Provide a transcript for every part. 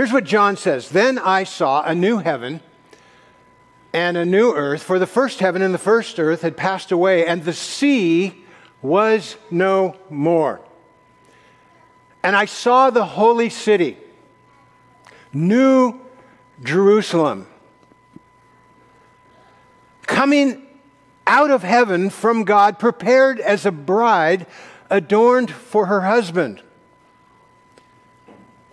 Here's what John says Then I saw a new heaven and a new earth, for the first heaven and the first earth had passed away, and the sea was no more. And I saw the holy city, New Jerusalem, coming out of heaven from God, prepared as a bride adorned for her husband.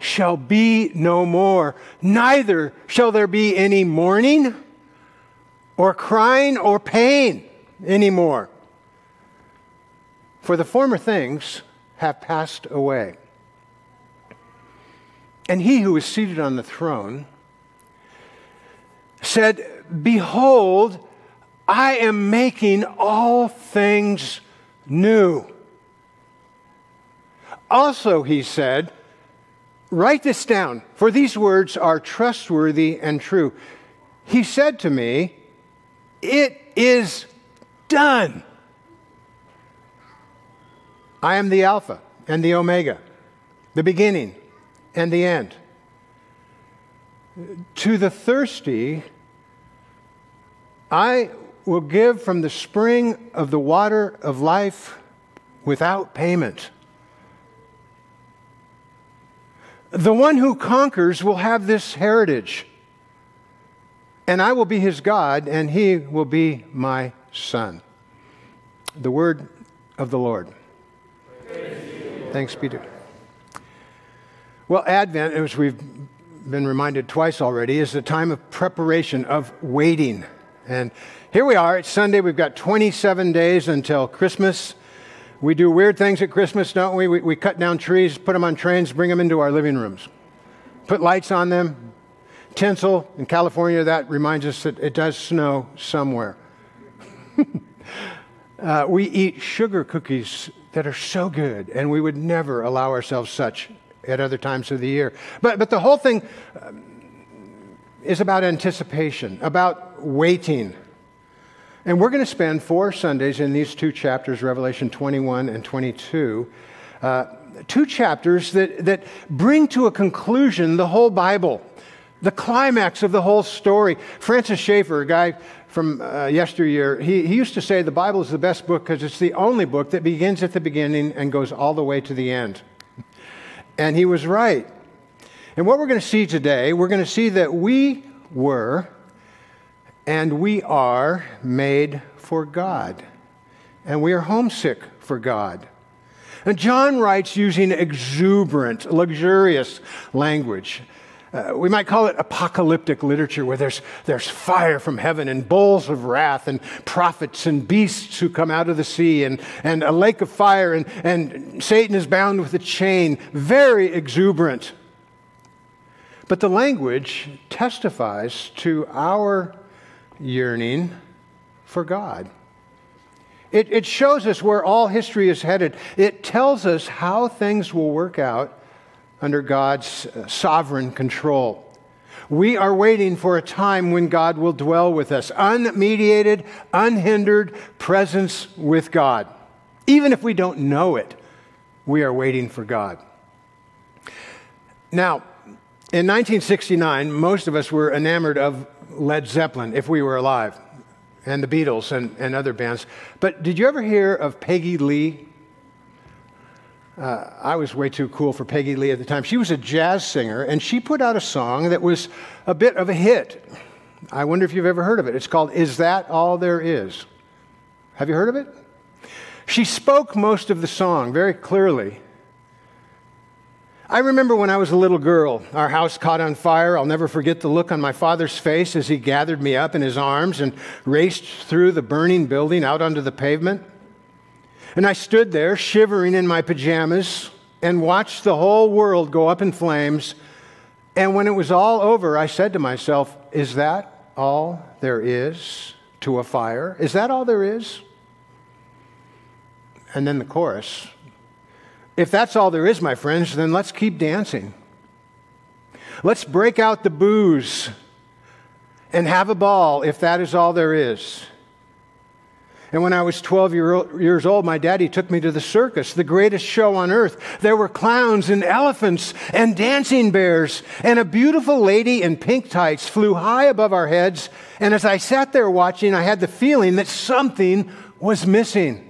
shall be no more. Neither shall there be any mourning, or crying, or pain anymore for the former things have passed away. And he who was seated on the throne said, Behold, I am making all things new. Also, he said, Write this down, for these words are trustworthy and true. He said to me, It is done. I am the Alpha and the Omega, the beginning and the end. To the thirsty, I will give from the spring of the water of life without payment. The one who conquers will have this heritage, and I will be his God, and he will be my son. The word of the Lord. Thanks be to Well, Advent, as we've been reminded twice already, is a time of preparation, of waiting. And here we are, it's Sunday, we've got 27 days until Christmas. We do weird things at Christmas, don't we? we? We cut down trees, put them on trains, bring them into our living rooms, put lights on them, tinsel. In California, that reminds us that it does snow somewhere. uh, we eat sugar cookies that are so good, and we would never allow ourselves such at other times of the year. But, but the whole thing um, is about anticipation, about waiting. And we're going to spend four Sundays in these two chapters, Revelation 21 and 22. Uh, two chapters that, that bring to a conclusion the whole Bible, the climax of the whole story. Francis Schaeffer, a guy from uh, yesteryear, he, he used to say the Bible is the best book because it's the only book that begins at the beginning and goes all the way to the end. And he was right. And what we're going to see today, we're going to see that we were and we are made for God. And we are homesick for God. And John writes using exuberant, luxurious language. Uh, we might call it apocalyptic literature, where there's, there's fire from heaven and bowls of wrath and prophets and beasts who come out of the sea and, and a lake of fire, and, and Satan is bound with a chain. Very exuberant. But the language testifies to our yearning for God. It, it shows us where all history is headed. It tells us how things will work out under God's uh, sovereign control. We are waiting for a time when God will dwell with us, unmediated, unhindered presence with God. Even if we don't know it, we are waiting for God. Now, in 1969, most of us were enamored of Led Zeppelin, if we were alive, and the Beatles and, and other bands. But did you ever hear of Peggy Lee? Uh, I was way too cool for Peggy Lee at the time. She was a jazz singer, and she put out a song that was a bit of a hit. I wonder if you've ever heard of it. It's called Is That All There Is? Have you heard of it? She spoke most of the song very clearly. I remember when I was a little girl, our house caught on fire. I'll never forget the look on my father's face as he gathered me up in his arms and raced through the burning building out onto the pavement. And I stood there shivering in my pajamas and watched the whole world go up in flames. And when it was all over, I said to myself, Is that all there is to a fire? Is that all there is? And then the chorus. If that's all there is, my friends, then let's keep dancing. Let's break out the booze and have a ball if that is all there is. And when I was 12 year, years old, my daddy took me to the circus, the greatest show on earth. There were clowns and elephants and dancing bears, and a beautiful lady in pink tights flew high above our heads. And as I sat there watching, I had the feeling that something was missing.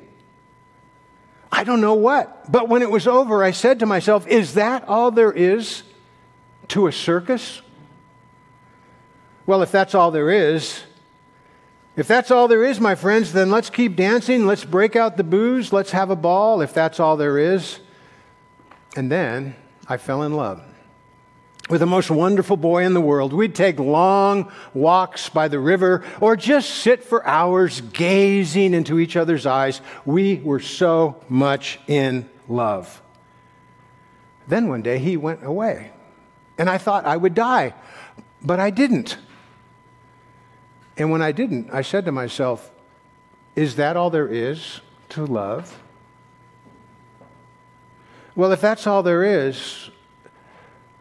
I don't know what. But when it was over, I said to myself, Is that all there is to a circus? Well, if that's all there is, if that's all there is, my friends, then let's keep dancing. Let's break out the booze. Let's have a ball if that's all there is. And then I fell in love with the most wonderful boy in the world. We'd take long walks by the river or just sit for hours gazing into each other's eyes. We were so much in love. Then one day he went away, and I thought I would die, but I didn't. And when I didn't, I said to myself, is that all there is to love? Well, if that's all there is,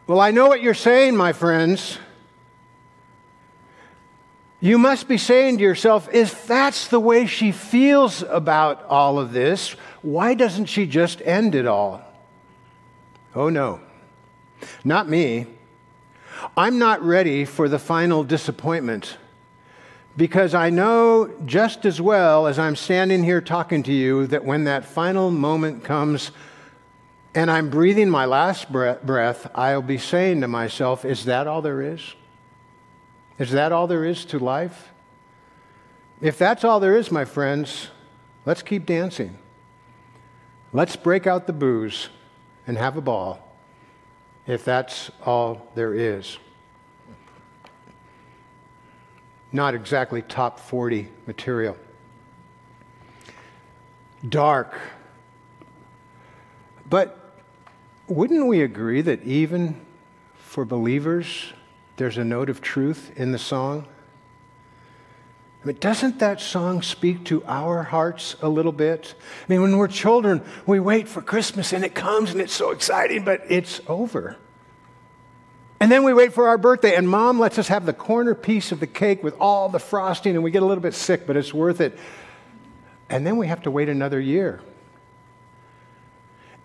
well, I know what you're saying, my friends. You must be saying to yourself, if that's the way she feels about all of this, why doesn't she just end it all? Oh, no. Not me. I'm not ready for the final disappointment because I know just as well as I'm standing here talking to you that when that final moment comes and I'm breathing my last breath, I'll be saying to myself, Is that all there is? Is that all there is to life? If that's all there is, my friends, let's keep dancing. Let's break out the booze and have a ball, if that's all there is not exactly top 40 material. Dark. But wouldn't we agree that even for believers, there's a note of truth in the song? I mean, doesn't that song speak to our hearts a little bit? I mean, when we're children, we wait for Christmas and it comes and it's so exciting, but it's over. And then we wait for our birthday, and mom lets us have the corner piece of the cake with all the frosting, and we get a little bit sick, but it's worth it. And then we have to wait another year.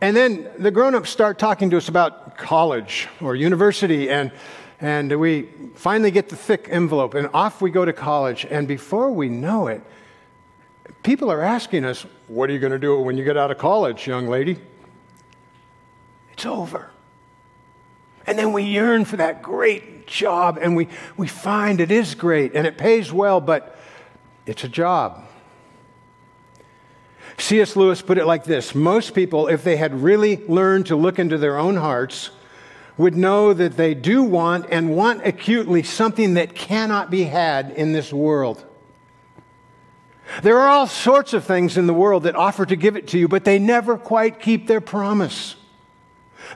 And then the grown ups start talking to us about college or university, and, and we finally get the thick envelope, and off we go to college. And before we know it, people are asking us, What are you going to do when you get out of college, young lady? It's over. And then we yearn for that great job, and we, we find it is great and it pays well, but it's a job. C.S. Lewis put it like this Most people, if they had really learned to look into their own hearts, would know that they do want and want acutely something that cannot be had in this world. There are all sorts of things in the world that offer to give it to you, but they never quite keep their promise.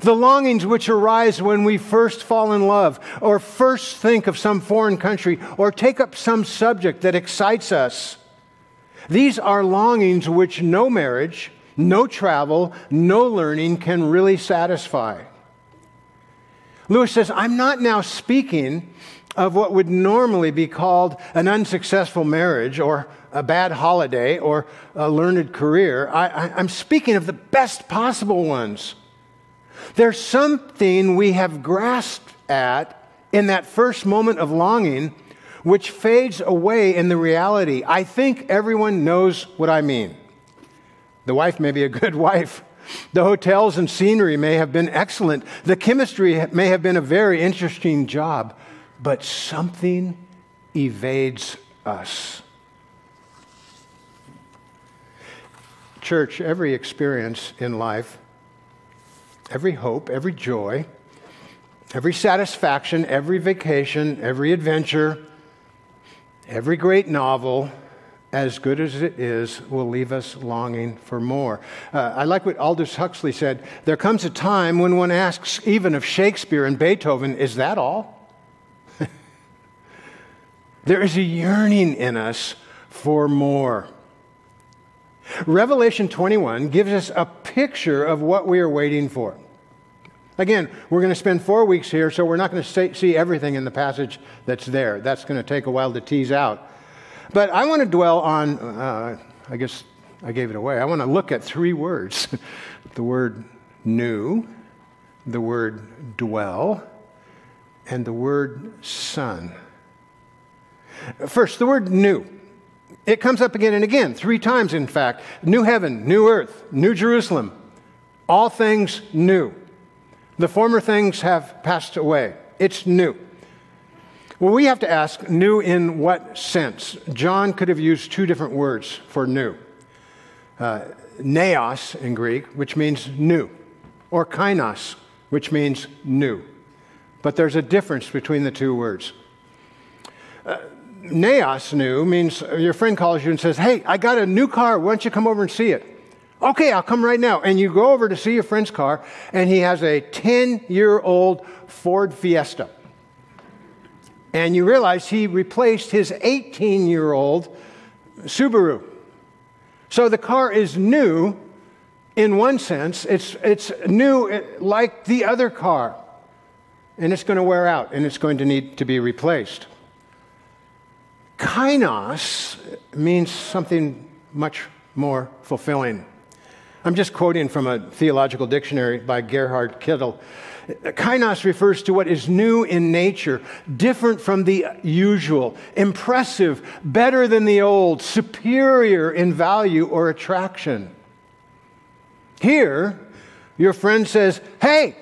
The longings which arise when we first fall in love, or first think of some foreign country, or take up some subject that excites us. These are longings which no marriage, no travel, no learning can really satisfy. Lewis says, I'm not now speaking of what would normally be called an unsuccessful marriage or a bad holiday or a learned career. I, am speaking of the best possible ones there's something we have grasped at in that first moment of longing which fades away in the reality. I think everyone knows what I mean. The wife may be a good wife. The hotels and scenery may have been excellent. The chemistry may have been a very interesting job, but something evades us. Church, every experience in life every hope, every joy, every satisfaction, every vacation, every adventure, every great novel, as good as it is, will leave us longing for more. Uh, I like what Aldous Huxley said. There comes a time when one asks, even of Shakespeare and Beethoven, is that all? There is a yearning in us for more. Revelation 21 gives us a picture of what we are waiting for. Again, we're going to spend four weeks here, so we're not going to see everything in the passage that's there. That's going to take a while to tease out. But I want to dwell on, uh, I guess I gave it away. I want to look at three words the word new, the word dwell, and the word son. First, the word new. It comes up again and again, three times in fact. New heaven, new earth, new Jerusalem. All things new. The former things have passed away. It's new. Well, we have to ask new in what sense? John could have used two different words for new uh, neos in Greek, which means new, or kainos, which means new. But there's a difference between the two words. Uh, neos new means your friend calls you and says, Hey, I got a new car. Why don't you come over and see it? Okay, I'll come right now. And you go over to see your friend's car, and he has a 10 year old Ford Fiesta. And you realize he replaced his 18 year old Subaru. So the car is new in one sense, it's, it's new eh, like the other car. And it's going to wear out and it's going to need to be replaced. Kainos means something much more fulfilling. I'm just quoting from a theological dictionary by Gerhard Kittel. Kainos refers to what is new in nature, different from the usual, impressive, better than the old, superior in value or attraction. Here, your friend says, Hey,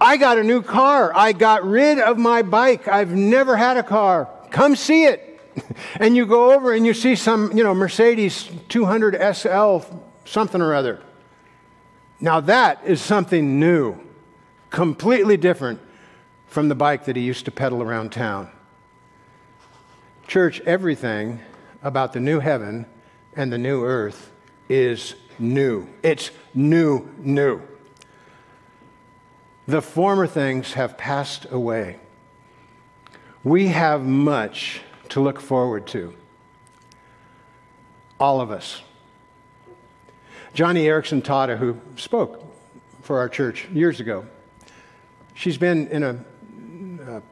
I got a new car. I got rid of my bike. I've never had a car. Come see it. And you go over and you see some, you know, Mercedes 200 SL something or other. Now, that is something new, completely different from the bike that he used to pedal around town. Church, everything about the new heaven and the new earth is new. It's new, new. The former things have passed away. We have much to look forward to. All of us. Joni Eareckson Tada, who spoke for our church years ago, she's been in a, a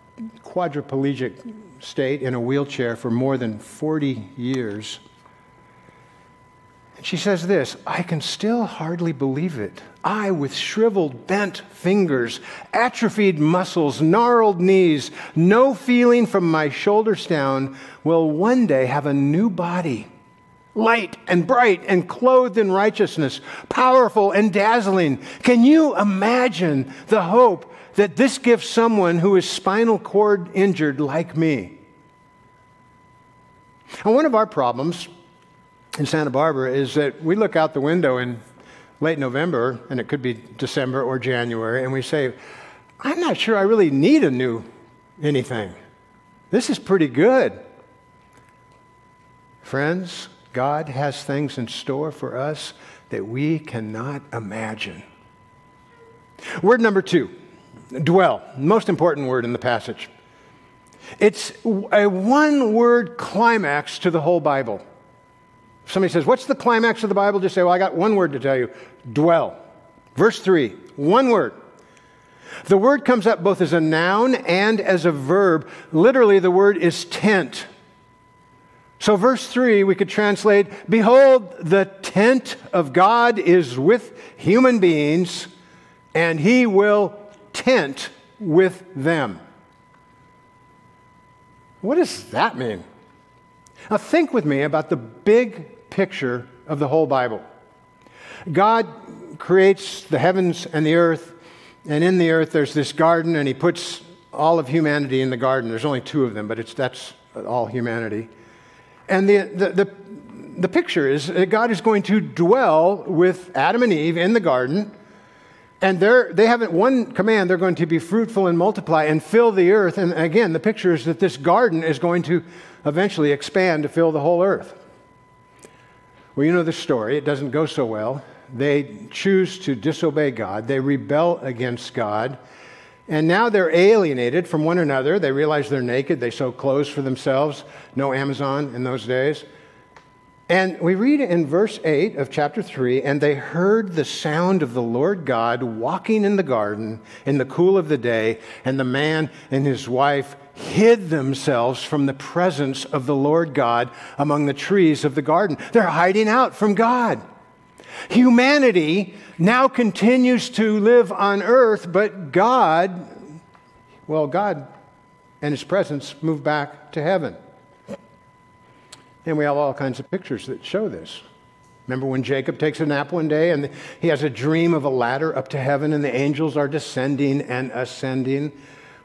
quadriplegic state in a wheelchair for more than 40 years. And she says this I can still hardly believe it. I, with shriveled, bent fingers, atrophied muscles, gnarled knees, no feeling from my shoulders down, will one day have a new body light and bright and clothed in righteousness, powerful and dazzling. Can you imagine the hope that this gives someone who is spinal cord injured like me? And one of our problems in Santa Barbara is that we look out the window in late November, and it could be December or January, and we say, I'm not sure I really need a new anything. This is pretty good. Friends, God has things in store for us that we cannot imagine. Word number two dwell, most important word in the passage. It's a one word climax to the whole Bible. somebody says, What's the climax of the Bible? Just say, Well, I got one word to tell you dwell. Verse 3, one word. The word comes up both as a noun and as a verb. Literally, the word is tent. So, verse 3, we could translate Behold, the tent of God is with human beings, and he will tent with them. What does that mean? Now, think with me about the big picture of the whole Bible. God creates the heavens and the earth, and in the earth there's this garden, and he puts all of humanity in the garden. There's only two of them, but it's, that's all humanity. And the, the, the, the picture is that God is going to dwell with Adam and Eve in the garden. And they're, they have one command they're going to be fruitful and multiply and fill the earth. And again, the picture is that this garden is going to eventually expand to fill the whole earth. Well, you know the story. It doesn't go so well. They choose to disobey God, they rebel against God, And now they're alienated from one another. They realize they're naked. They sew clothes for themselves. No Amazon in those days. And we read in verse 8 of chapter 3 and they heard the sound of the Lord God walking in the garden in the cool of the day, and the man and his wife hid themselves from the presence of the Lord God among the trees of the garden. They're hiding out from God. Humanity now continues to live on earth, but God, well, God and his presence moved back to heaven. And we have all kinds of pictures that show this. Remember when Jacob takes a nap one day and he has a dream of a ladder up to heaven and the angels are descending and ascending?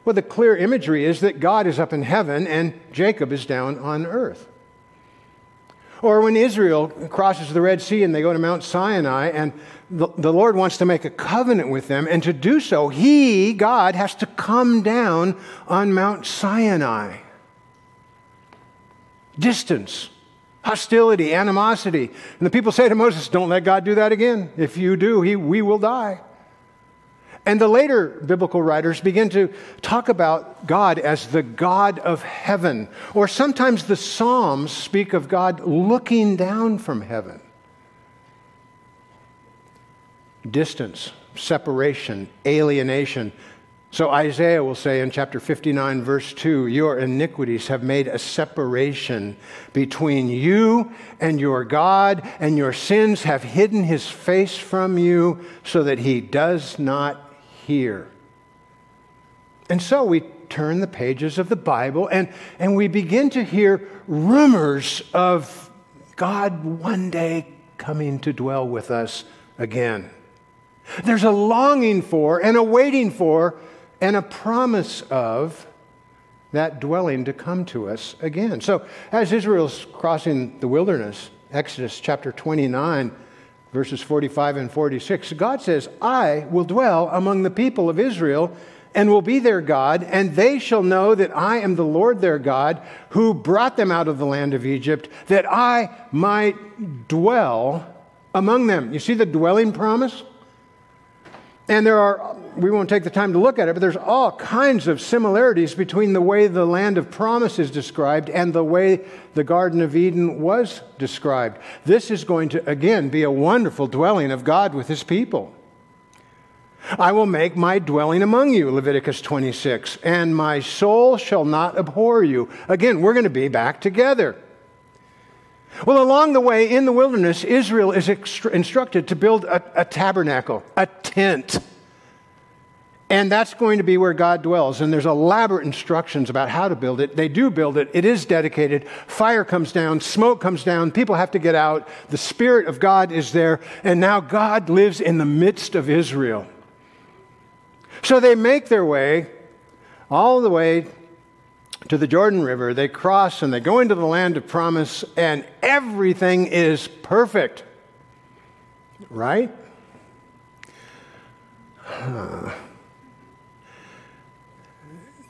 Well, the clear imagery is that God is up in heaven and Jacob is down on earth. Or when Israel crosses the Red Sea and they go to Mount Sinai, and the, the, Lord wants to make a covenant with them, and to do so, He, God, has to come down on Mount Sinai. Distance, hostility, animosity. And the people say to Moses, Don't let God do that again. If you do, he, we will die. And the later biblical writers begin to talk about God as the God of heaven, or sometimes the Psalms speak of God looking down from heaven. Distance, separation, alienation. So Isaiah will say in chapter 59, verse 2 Your iniquities have made a separation between you and your God, and your sins have hidden his face from you so that he does not hear. And so we turn the pages of the Bible and, and we begin to hear rumors of God one day coming to dwell with us again. There's a longing for and a waiting for and a promise of that dwelling to come to us again. So, as Israel's crossing the wilderness, Exodus chapter 29, verses 45 and 46, God says, I will dwell among the people of Israel and will be their God, and they shall know that I am the Lord their God who brought them out of the land of Egypt, that I might dwell among them. You see the dwelling promise? And there are, we won't take the time to look at it, but there's all kinds of similarities between the way the land of promise is described and the way the Garden of Eden was described. This is going to, again, be a wonderful dwelling of God with his people. I will make my dwelling among you, Leviticus 26, and my soul shall not abhor you. Again, we're going to be back together. Well, along the way in the wilderness, Israel is instructed to build a, a, tabernacle, a tent. And that's going to be where God dwells. And there's elaborate instructions about how to build it. They do build it, it is dedicated. Fire comes down, smoke comes down, people have to get out. The Spirit of God is there. And now God lives in the midst of Israel. So they make their way all the way to the Jordan River. They cross and they go into the land of promise, and everything is perfect. Right? Huh.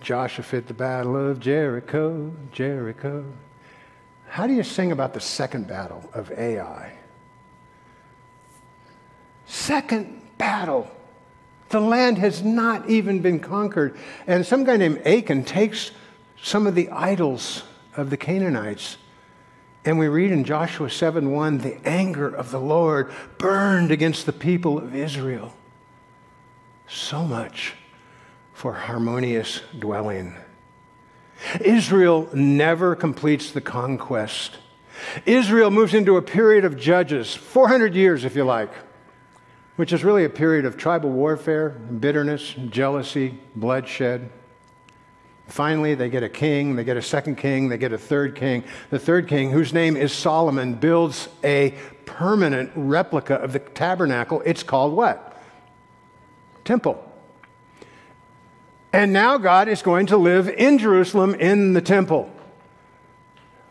Joshua fit the battle of Jericho, Jericho. How do you sing about the second battle of Ai? Second battle. The land has not even been conquered. And some guy named Achan takes some of the idols of the Canaanites. And we read in Joshua 7 1, the anger of the Lord burned against the people of Israel. So much for harmonious dwelling. Israel never completes the conquest. Israel moves into a period of judges, 400 years, if you like, which is really a period of tribal warfare, bitterness, jealousy, bloodshed. Finally, they get a king, they get a second king, they get a third king. The third king, whose name is Solomon, builds a permanent replica of the tabernacle. It's called what? Temple. And now God is going to live in Jerusalem in the temple.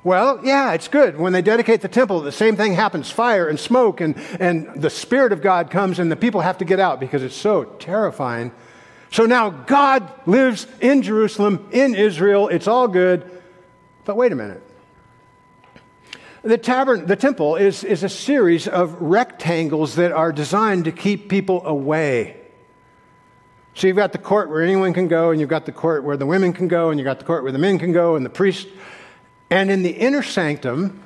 Well, yeah, it's good. When they dedicate the temple, the same thing happens fire and smoke, and, and the Spirit of God comes, and the people have to get out because it's so terrifying. So now God lives in Jerusalem, in Israel. It's all good. But wait a minute. The, tabern- the temple is, is a series of rectangles that are designed to keep people away So you've got the court where anyone can go, and you've got the court where the women can go, and you've got the court where the men can go, and the priest. And in the inner sanctum,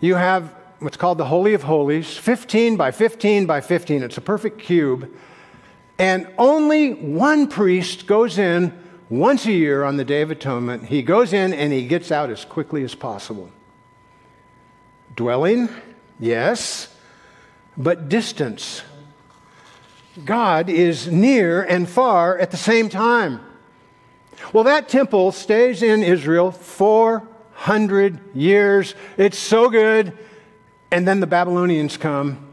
you have what's called the Holy of Holies, 15 by 15 by 15. It's a perfect cube. And only one priest goes in once a year on the Day of Atonement. He goes in and he gets out as quickly as possible. Dwelling, yes, but distance. God is near and far at the same time. Well, that temple stays in Israel 400 years. It's so good. And then the Babylonians come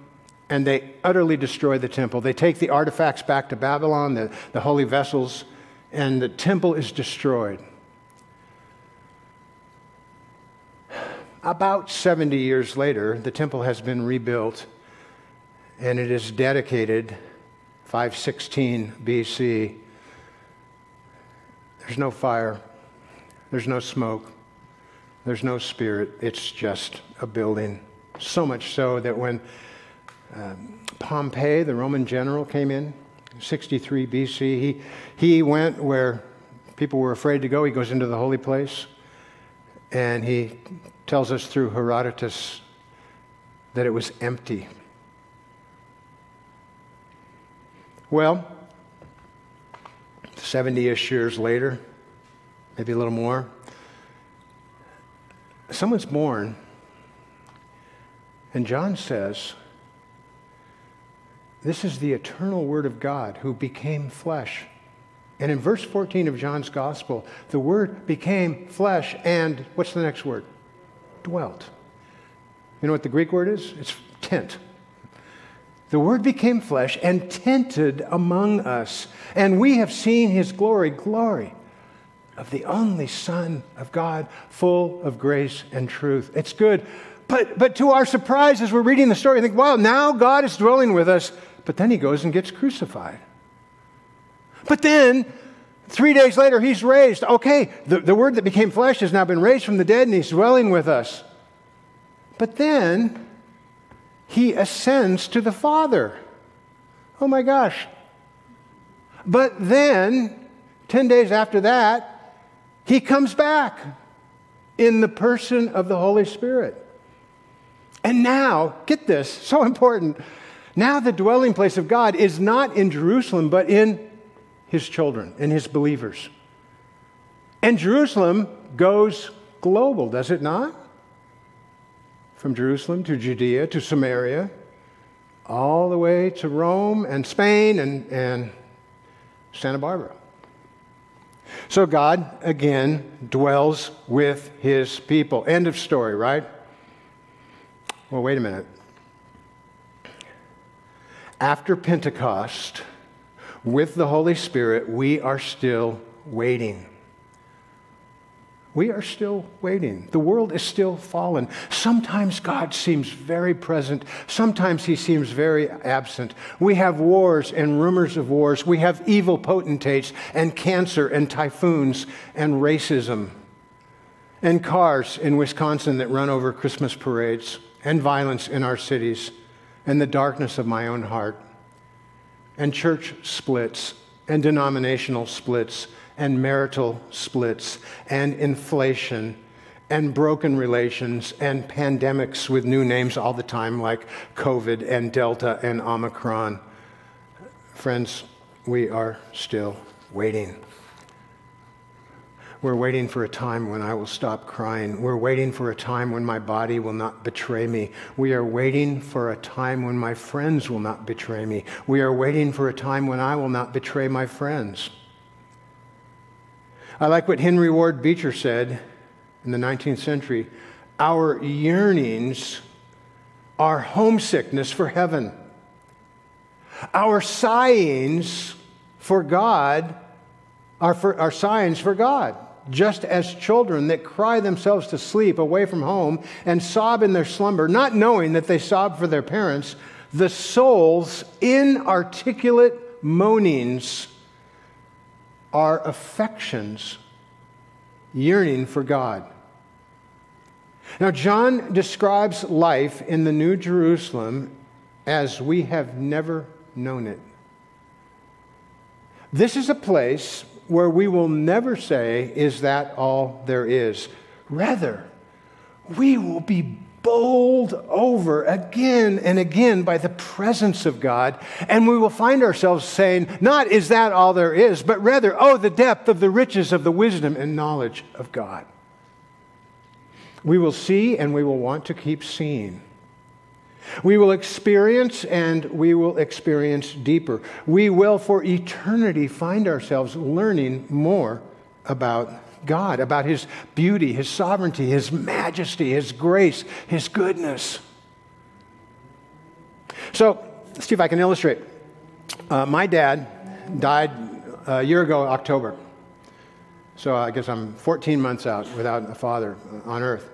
and they utterly destroy the temple. They take the artifacts back to Babylon, the, the holy vessels, and the temple is destroyed. About 70 years later, the temple has been rebuilt and it is dedicated 516 BC. There's no fire, there's no smoke, there's no spirit. It's just a building. So much so that when um, Pompey, the Roman general, came in, 63 BC, he, he went where people were afraid to go. He goes into the holy place, and he tells us through Herodotus that it was empty. Well, 70 ish years later, maybe a little more, someone's born and John says, This is the eternal Word of God who became flesh. And in verse 14 of John's Gospel, the Word became flesh and what's the next word? Dwelt. You know what the Greek word is? It's tent. The Word became flesh and tented among us, and we have seen His glory, glory of the only Son of God, full of grace and truth. It's good. But, but to our surprise, as we're reading the story, I think, wow, now God is dwelling with us. But then he goes and gets crucified. But then, three days later, he's raised. Okay, the, the word that became flesh has now been raised from the dead and he's dwelling with us. But then, he ascends to the Father. Oh my gosh. But then, 10 days after that, he comes back in the person of the Holy Spirit. And now, get this, so important. Now, the dwelling place of God is not in Jerusalem, but in his children, in his believers. And Jerusalem goes global, does it not? From Jerusalem to Judea to Samaria, all the way to Rome and Spain and, and Santa Barbara. So God, again, dwells with his people. End of story, right? Well, wait a minute. After Pentecost, with the Holy Spirit, we are still waiting. We are still waiting. The world is still fallen. Sometimes God seems very present. Sometimes he seems very absent. We have wars and rumors of wars. We have evil potentates and cancer and typhoons and racism and cars in Wisconsin that run over Christmas parades and violence in our cities and the darkness of my own heart, and church splits and denominational splits and marital splits and inflation and broken relations and pandemics with new names all the time like COVID and Delta and Omicron. Friends, we are still waiting. We're waiting for a time when I will stop crying. We're waiting for a time when my body will not betray me. We are waiting for a time when my friends will not betray me. We are waiting for a time when I will not betray my friends. I like what Henry Ward Beecher said in the 19th century our yearnings are homesickness for heaven. Our sighings for God are, for, are signs for God just as children that cry themselves to sleep away from home and sob in their slumber, not knowing that they sob for their parents, the soul's inarticulate moanings are affections yearning for God. Now, John describes life in the New Jerusalem as we have never known it. This is a place where we will never say, Is that all there is? Rather, we will be bowled over again and again by the presence of God, and we will find ourselves saying, Not is that all there is, but rather, Oh, the depth of the riches of the wisdom and knowledge of God. We will see and we will want to keep seeing. We will experience and we will experience deeper. We will, for eternity, find ourselves learning more about God, about His beauty, His sovereignty, His majesty, His grace, His goodness. So, let's see if I can illustrate. Uh, my dad died a year ago, October. So I guess I'm 14 months out without a father on earth.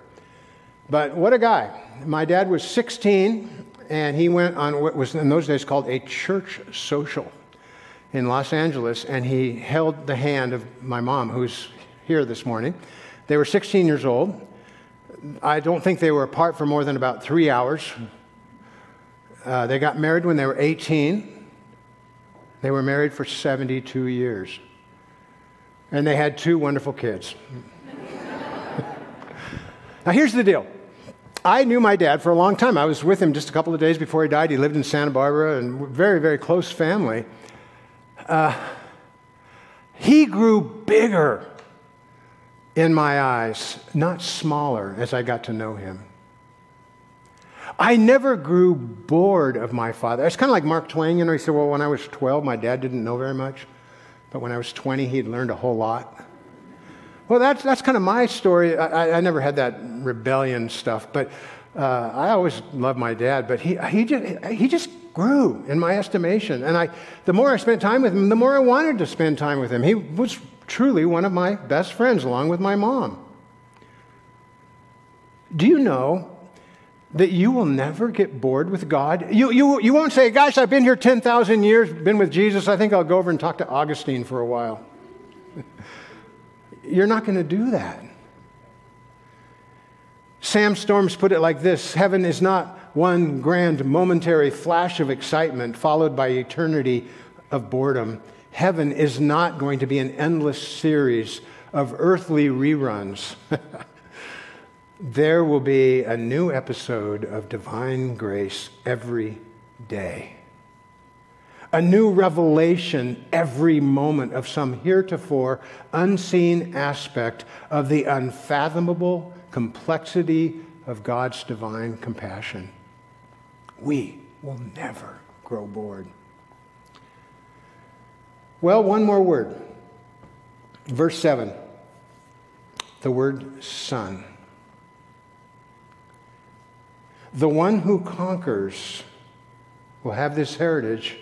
But what a guy. My dad was 16, and he went on what was in those days called a church social in Los Angeles, and he held the hand of my mom, who's here this morning. They were 16 years old. I don't think they were apart for more than about three hours. Uh, they got married when they were 18. They were married for 72 years. And they had two wonderful kids. Now, here's the deal I knew my dad for a long time. I was with him just a couple of days before he died. He lived in Santa Barbara and very, very close family. Uh, he grew bigger in my eyes, not smaller, as I got to know him. I never grew bored of my father. It's kind of like Mark Twain, you know, he said, Well, when I was 12, my dad didn't know very much, but when I was 20, he'd learned a whole lot. Well, that's, that's kind of my story. I, I never had that rebellion stuff, but uh, I always loved my dad, but he, he, just, he just grew in my estimation. And I, the more I spent time with him, the more I wanted to spend time with him. He was truly one of my best friends, along with my mom. Do you know that you will never get bored with God? You, you, you won't say, Gosh, I've been here 10,000 years, been with Jesus. I think I'll go over and talk to Augustine for a while. You're not going to do that. Sam Storms put it like this Heaven is not one grand momentary flash of excitement followed by eternity of boredom. Heaven is not going to be an endless series of earthly reruns. there will be a new episode of divine grace every day a new revelation every moment of some heretofore unseen aspect of the unfathomable complexity of God's divine compassion. We will never grow bored. Well, one more word. Verse 7 the word son. The one who conquers will have this heritage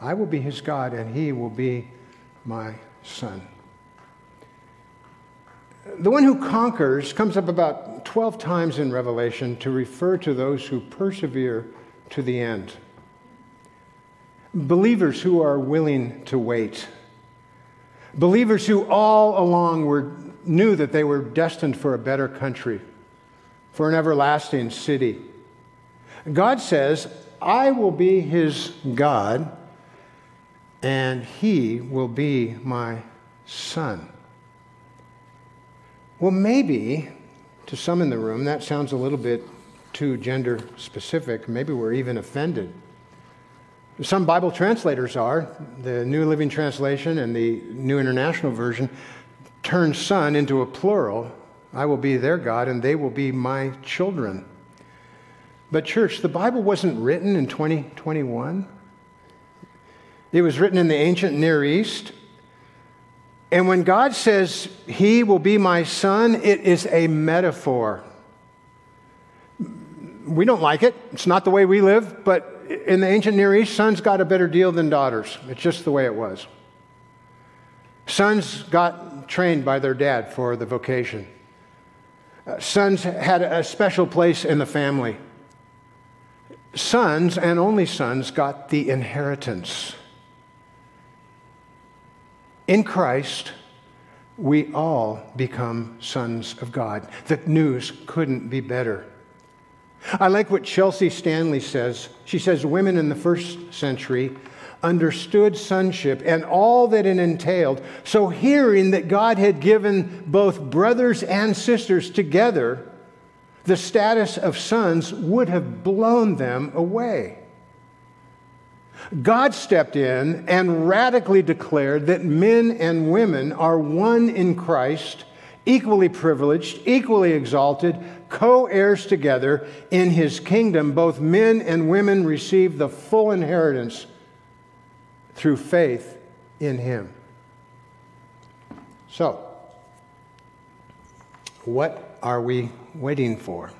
I will be his God, and he will be my son. The one who conquers comes up about 12 times in Revelation to refer to those who persevere to the end. Believers who are willing to wait. Believers who all along were, knew that they were destined for a better country, for an everlasting city. God says, I will be his God and he will be my son. Well, maybe to some in the room that sounds a little bit too gender specific. Maybe we're even offended. Some Bible translators are. The New Living Translation and the New International Version turn son into a plural. I will be their God and they will be my children. But, church, the Bible wasn't written in 2021. It was written in the ancient Near East. And when God says, He will be my son, it is a metaphor. We don't like it. It's not the way we live, but in the ancient Near East, sons got a better deal than daughters. It's just the way it was. Sons got trained by their dad for the vocation. Sons had a special place in the family. Sons and only sons got the inheritance. In Christ, we all become sons of God. The news couldn't be better. I like what Chelsea Stanley says. She says women in the first century understood sonship and all that it entailed. So, hearing that God had given both brothers and sisters together the status of sons would have blown them away. God stepped in and radically declared that men and women are one in Christ, equally privileged, equally exalted, co heirs together in his kingdom. Both men and women receive the full inheritance through faith in him. So, what are we waiting for?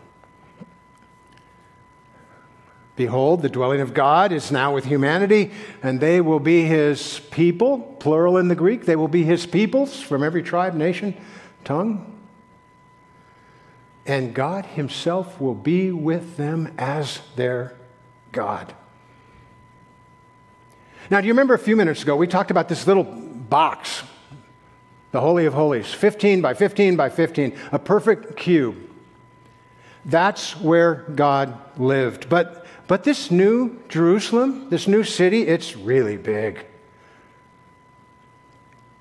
Behold, the dwelling of God is now with humanity, and they will be his people, plural in the Greek. They will be his peoples from every tribe, nation, tongue. And God himself will be with them as their God. Now, do you remember a few minutes ago we talked about this little box, the Holy of Holies, 15 by 15 by 15, a perfect cube. That's where God lived. But, but this new Jerusalem, this new city, it's really big.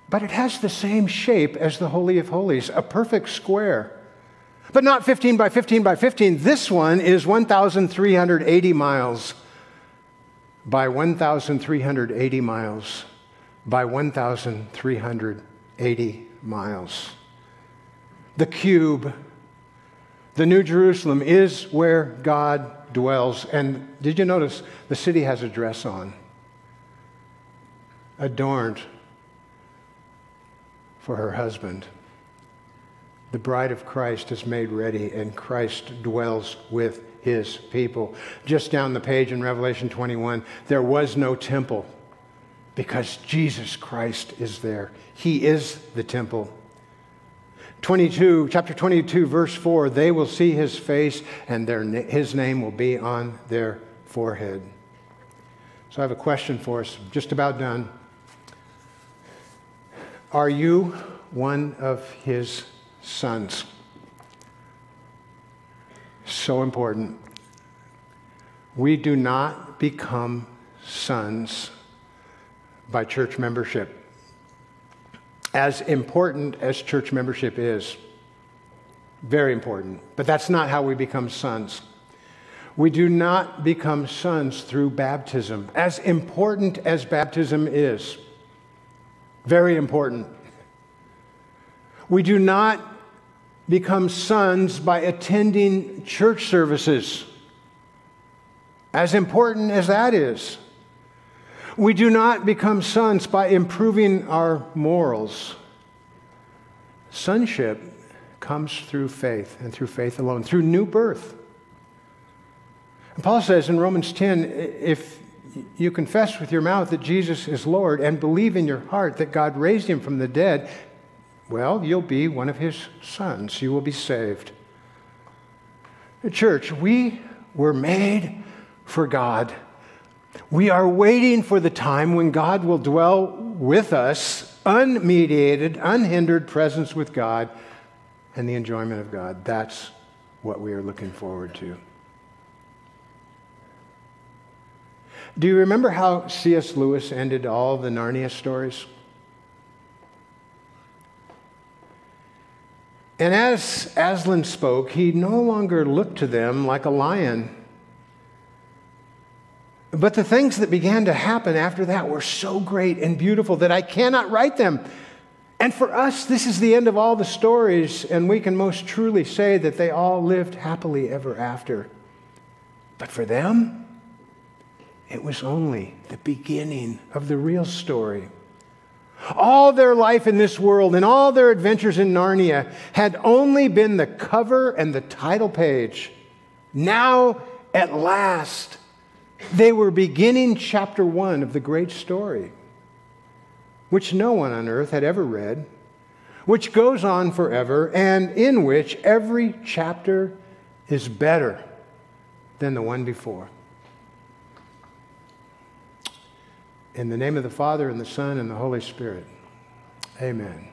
But it has the same shape as the Holy of Holies, a perfect square. But not 15 by 15 by 15. This one is 1,380 miles by 1,380 miles by 1,380 miles. The cube, the New Jerusalem, is where God dwells. And did you notice the city has a dress on, adorned for her husband? The bride of Christ is made ready, and Christ dwells with his people. Just down the page in Revelation 21, there was no temple because Jesus Christ is there. He is the temple. 22, chapter 22, verse 4 they will see his face, and their, his name will be on their forehead. So I have a question for us, just about done. Are you one of his sons? so important. We do not become sons by church membership. As important as church membership is, very important, but that's not how we become sons. We do not become sons through baptism, as important as baptism is. Very important. We do not become sons by attending church services, as important as that is. We do not become sons by improving our morals. Sonship comes through faith and through faith alone, through new birth. And Paul says in Romans 10 if you confess with your mouth that Jesus is Lord and believe in your heart that God raised him from the dead, well, you'll be one of his sons. You will be saved. Church, we were made for God. We are waiting for the time when God will dwell with us, unmediated, unhindered presence with God, and the enjoyment of God. That's what we are looking forward to. Do you remember how C.S. Lewis ended all the Narnia stories? And as Aslan spoke, he no longer looked to them like a lion. But the things that began to happen after that were so great and beautiful that I cannot write them. And for us, this is the end of all the stories, and we can most truly say that they all lived happily ever after. But for them, it was only the beginning of the real story. All their life in this world and all their adventures in Narnia had only been the cover and the title page. Now, at last, they were beginning chapter one of the great story, which no one on earth had ever read, which goes on forever, and in which every chapter is better than the one before. In the name of the Father, and the Son, and the Holy Spirit. Amen.